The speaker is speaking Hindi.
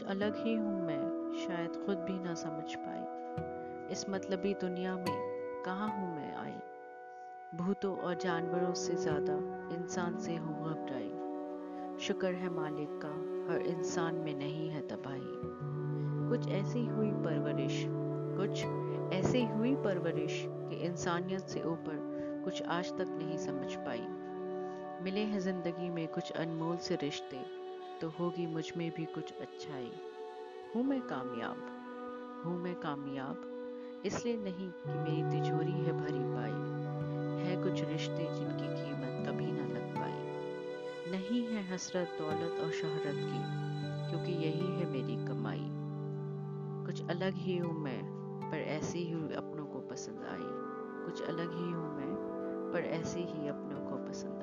अलग ही हूँ मैं, शायद खुद भी ना समझ पाई। इस मतलबी दुनिया में कहाँ हूँ मैं आई? भूतों और जानवरों से ज़्यादा इंसान से हूँ घबराई शुक्र है मालिक का, हर इंसान में नहीं है तबाही। कुछ ऐसी हुई परवरिश, कुछ ऐसी हुई परवरिश कि इंसानियत से ऊपर कुछ आज तक नहीं समझ पाई। मिले हैं ज़िंदगी में कुछ अनमोल से रिश्ते तो होगी मुझमें भी कुछ अच्छाई। हूँ मैं कामयाब, हूँ मैं कामयाब, इसलिए नहीं कि मेरी तिजोरी है भरी पाई। है कुछ रिश्ते जिनकी कीमत कभी ना लग पाई। नहीं है हसरत, दौलत और शहरत की, क्योंकि यही है मेरी कमाई। कुछ अलग ही हूँ मैं, पर ऐसी ही अपनों को पसंद आई। कुछ अलग ही हूँ मैं, पर ऐसे ही अपनों को पसंद